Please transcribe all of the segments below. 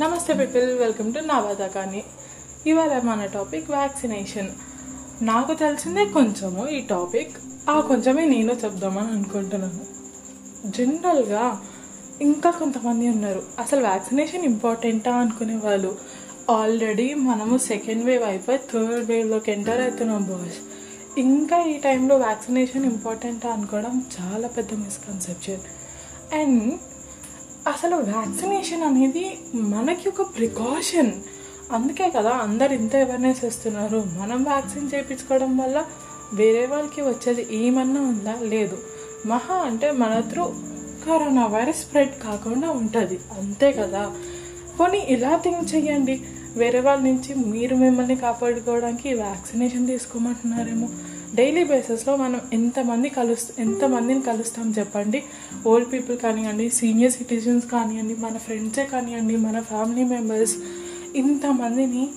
నమస్తే people welcome to Nawada కానీ ఇవాళ మన టాపిక్ వ్యాక్సినేషన్. నాకు తెలిసిందే కొంచెము ఈ టాపిక్. ఆ కొంచెమే నేను చెప్దామని అనుకుంటున్నాను. జనరల్గా ఇంకా కొంతమంది ఉన్నారు. అసలు వ్యాక్సినేషన్ ఇంపార్టెంటా అనుకునే వాళ్ళు? ఆల్రెడీ మనము సెకండ్ వేవ్ అయిపోయి థర్డ్ వేవ్లోకి ఎంటర్ అవుతున్నాం బాస్ ఇంకా ఈ టైంలో వ్యాక్సినేషన్ ఇంపార్టెంటా అనుకోవడం చాలా పెద్ద మిస్కన్సెప్షన్ అండ్ అసలు వ్యాక్సినేషన్ అనేది మనకి ఒక ప్రికాషన్. అందుకే కదా అందరు ఇంత అవేర్నెస్ ఇస్తున్నారు. మనం వ్యాక్సిన్ చేయించుకోవడం వల్ల వేరే వాళ్ళకి వచ్చేది ఏమన్నా ఉందా? లేదు. మహా అంటే మన త్రూ కరోనా వైరస్ స్ప్రెడ్ కాకుండా ఉంటుంది. అంతే కదా. పోనీ ఇలా థింక్ చేయండి వేరే వాళ్ళ నుంచి మీరు మిమ్మల్ని కాపాడుకోవడానికి వ్యాక్సినేషన్ తీసుకోమంటున్నారేమో. డైలీ బేసిస్లో మనం ఎంతమంది కలుస్ ఎంతమందిని కలుస్తాం చెప్పండి. ఓల్డ్ పీపుల్ కానివ్వండి సీనియర్ సిటిజన్స్ కానివ్వండి మన ఫ్రెండ్సే కానివ్వండి మన ఫ్యామిలీ మెంబర్స్ ఇంతమందిని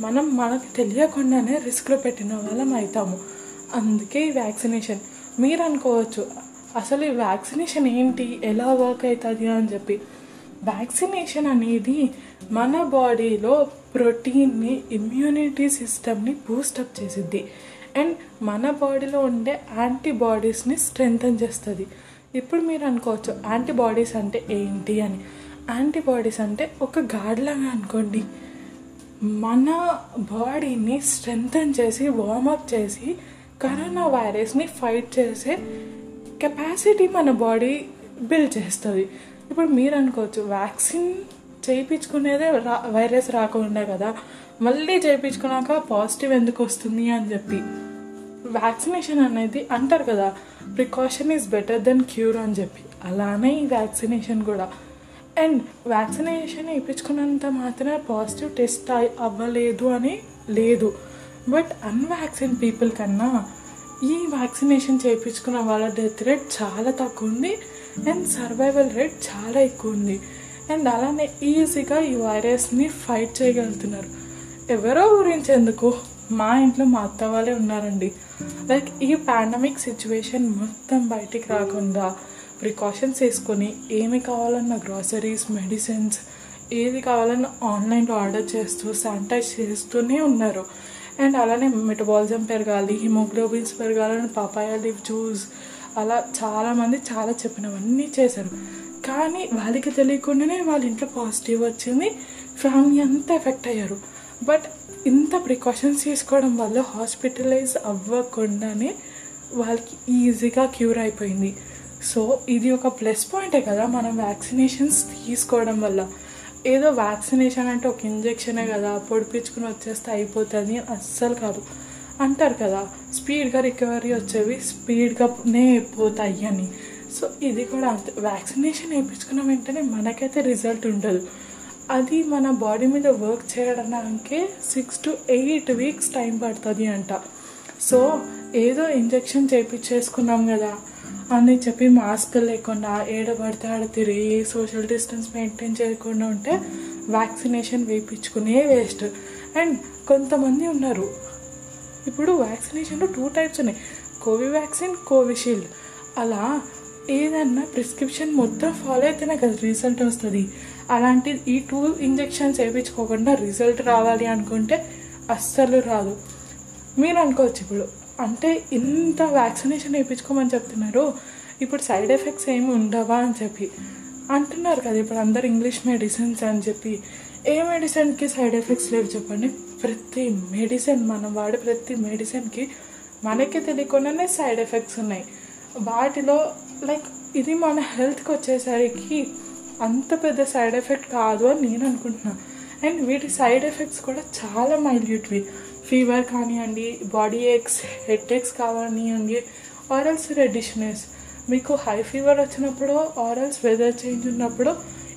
మనం మనకు తెలియకుండానే రిస్క్లో పెట్టిన వాళ్ళం అవుతాము అందుకే ఈ వ్యాక్సినేషన్ మీరు అనుకోవచ్చు అసలు ఈ వ్యాక్సినేషన్ ఏంటి ఎలా వర్క్ అవుతుంది అని చెప్పి. వ్యాక్సినేషన్ అనేది మన బాడీలో ప్రోటీన్ని ఇమ్యూనిటీ సిస్టమ్ని బూస్టప్ చేసిద్ది. అండ్ మన బాడీలో ఉండే యాంటీబాడీస్ని స్ట్రెంగ్తన్ చేస్తుంది. ఇప్పుడు మీరు అనుకోవచ్చు యాంటీబాడీస్ అంటే ఏంటి అని. యాంటీబాడీస్ అంటే ఒక గాడ్లాగా అనుకోండి. మన బాడీని స్ట్రెంగ్తన్ చేసి వార్మప్ చేసి కరోనా వైరస్ని ఫైట్ చేసే కెపాసిటీ మన బాడీ బిల్డ్ చేస్తుంది. ఇప్పుడు మీరు అనుకోవచ్చు వ్యాక్సిన్ చేయించుకునేదే రా వైరస్ రాకుండా కదా. మళ్ళీ చేయించుకున్నాక పాజిటివ్ ఎందుకు వస్తుంది అని చెప్పి. వ్యాక్సినేషన్ అనేది అంటారు కదా precaution is better than cure అని చెప్పి. అలానే ఈ వ్యాక్సినేషన్ కూడా. అండ్ వ్యాక్సినేషన్ వేయించుకున్నంత మాత్రమే పాజిటివ్ టెస్ట్ అవ్వలేదు అని లేదు. బట్ అన్వాక్సిన్ పీపుల్ కన్నా ఈ వ్యాక్సినేషన్ చేయించుకున్న వాళ్ళ డెత్ రేట్ చాలా తక్కువ ఉంది అండ్ సర్వైవల్ రేట్ చాలా ఎక్కువ ఉంది. అండ్ అలానే ఈజీగా ఈ వైరస్ని ఫైట్ చేయగలుగుతున్నారు. ఎవరో గురించి ఎందుకు మా ఇంట్లో మా అత్త వాళ్ళే ఉన్నారండి. లైక్ ఈ పాండమిక్ సిచ్యువేషన్ మొత్తం బయటికి రాకుండా ప్రికాషన్స్ వేసుకొని ఏమి కావాలన్న గ్రాసరీస్ మెడిసిన్స్ ఏది కావాలన్నా ఆన్లైన్లో ఆర్డర్ చేస్తూ శానిటైజ్ చేస్తూనే ఉన్నారు. అండ్ అలానే మెటబాలిజం పెరగాలి హిమోగ్లోబిన్స్ పెరగాలని పాపాయా లీవ్ జ్యూస్ అలా చాలామంది చాలా చెప్పినవన్నీ చేశారు. కానీ వాళ్ళకి తెలియకుండానే వాళ్ళ ఇంట్లో పాజిటివ్ వచ్చింది. ఫ్యామిలీ అంతా ఎఫెక్ట్ అయ్యారు. బట్ ఇంత ప్రికాషన్స్ తీసుకోవడం వల్ల హాస్పిటలైజ్ అవ్వకుండానే వాళ్ళకి ఈజీగా క్యూర్ అయిపోయింది. సో ఇది ఒక ప్లస్ పాయింటే కదా మనం వ్యాక్సినేషన్స్ తీసుకోవడం వల్ల. ఏదో వ్యాక్సినేషన్ అంటే ఒక ఇంజెక్షనే కదా పొడిపించుకుని వచ్చేస్తే అయిపోతుంది అస్సలు కాదు. అంటారు కదా స్పీడ్గా రికవరీ వచ్చేవి స్పీడ్గానే పోతాయి అని. సో ఇది కూడా అంతే. వ్యాక్సినేషన్ వేయించుకున్న వెంటనే మనకైతే రిజల్ట్ ఉండదు. అది మన బాడీ మీద వర్క్ చేయడానికి six to eight weeks time పడుతుంది అంట. సో ఏదో ఇంజెక్షన్ చేయించేసుకున్నాం కదా అని చెప్పి మాస్క్ లేకుండా ఏడబడితే ఆడ తిరిగి సోషల్ డిస్టెన్స్ మెయింటైన్ చేయకుండా ఉంటే వ్యాక్సినేషన్ వేయించుకునే వేస్ట్ అండ్ కొంతమంది ఉన్నారు. ఇప్పుడు వ్యాక్సినేషన్లో టూ టైప్స్ ఉన్నాయి. కోవివాక్సిన్ కోవిషీల్డ్ అలా ఏదన్నా ప్రిస్క్రిప్షన్ మొత్తం ఫాలో అయితేనే కదా రిజల్ట్ వస్తుంది. అలాంటి ఈ టూ ఇంజెక్షన్స్ వేయించుకోకుండా రిజల్ట్ రావాలి అనుకుంటే అస్సలు రాదు. మీరు అనుకోవచ్చు ఇప్పుడు అంటే ఇంత వ్యాక్సినేషన్ వేయించుకోమని చెప్తున్నారు ఇప్పుడు సైడ్ ఎఫెక్ట్స్ ఏమి ఉండవా అని చెప్పి. అంటున్నారు కదా ఇప్పుడు అందరు ఇంగ్లీష్ మెడిసిన్స్ అని చెప్పి. ఏ మెడిసిన్కి సైడ్ ఎఫెక్ట్స్ లేవు చెప్పండి? ప్రతి మెడిసిన్ మనం వాడే ప్రతి మెడిసిన్కి మనకి తెలియకుండానే సైడ్ ఎఫెక్ట్స్ ఉన్నాయి. వాటిలో లైక్ ఇది మన హెల్త్కి వచ్చేసరికి అంత పెద్ద సైడ్ ఎఫెక్ట్ కాదు అని నేను అనుకుంటున్నాను అండ్ వీటి సైడ్ ఎఫెక్ట్స్ కూడా చాలా మైల్యూట్వి ఫీవర్ కానివ్వండి బాడీ ఎగ్స్ హెడ్ ఏక్స్ కానివ్వండి ఆరల్స్ రెడిష్నెస్ మీకు హై ఫీవర్ వచ్చినప్పుడు ఆరల్స్ వెదర్ చేంజ్ ఉన్నప్పుడు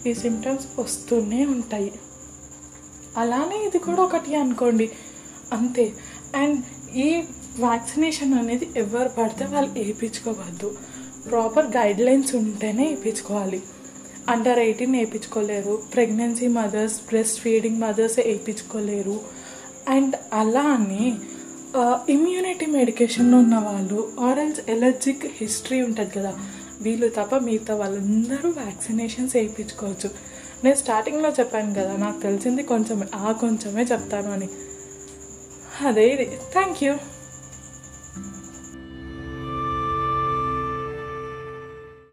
ఈ సిమ్టమ్స్ వస్తూనే ఉంటాయి. అలానే ఇది కూడా ఒకటి అనుకోండి. అంతే. అండ్ ఈ వ్యాక్సినేషన్ అనేది ఎవరు పడితే వాళ్ళు వేయించుకోవద్దు ప్రాపర్ గైడ్ లైన్స్ ఉంటేనే వేయించుకోవాలి under eighteen వేయించుకోలేరు pregnancy mothers breast feeding mothers వేయించుకోలేరు and అలా అని ఇమ్యూనిటీ మెడికేషన్లో ఉన్న వాళ్ళు ఆరల్స్ ఎలర్జిక్ హిస్టరీ ఉంటుంది కదా వీళ్ళు తప్ప మిగతా వాళ్ళందరూ వ్యాక్సినేషన్స్ వేయించుకోవచ్చు నేను స్టార్టింగ్లో చెప్పాను కదా నాకు తెలిసింది కొంచెమే ఆ కొంచెమే చెప్తాను అని. అదే ఇది. Thank you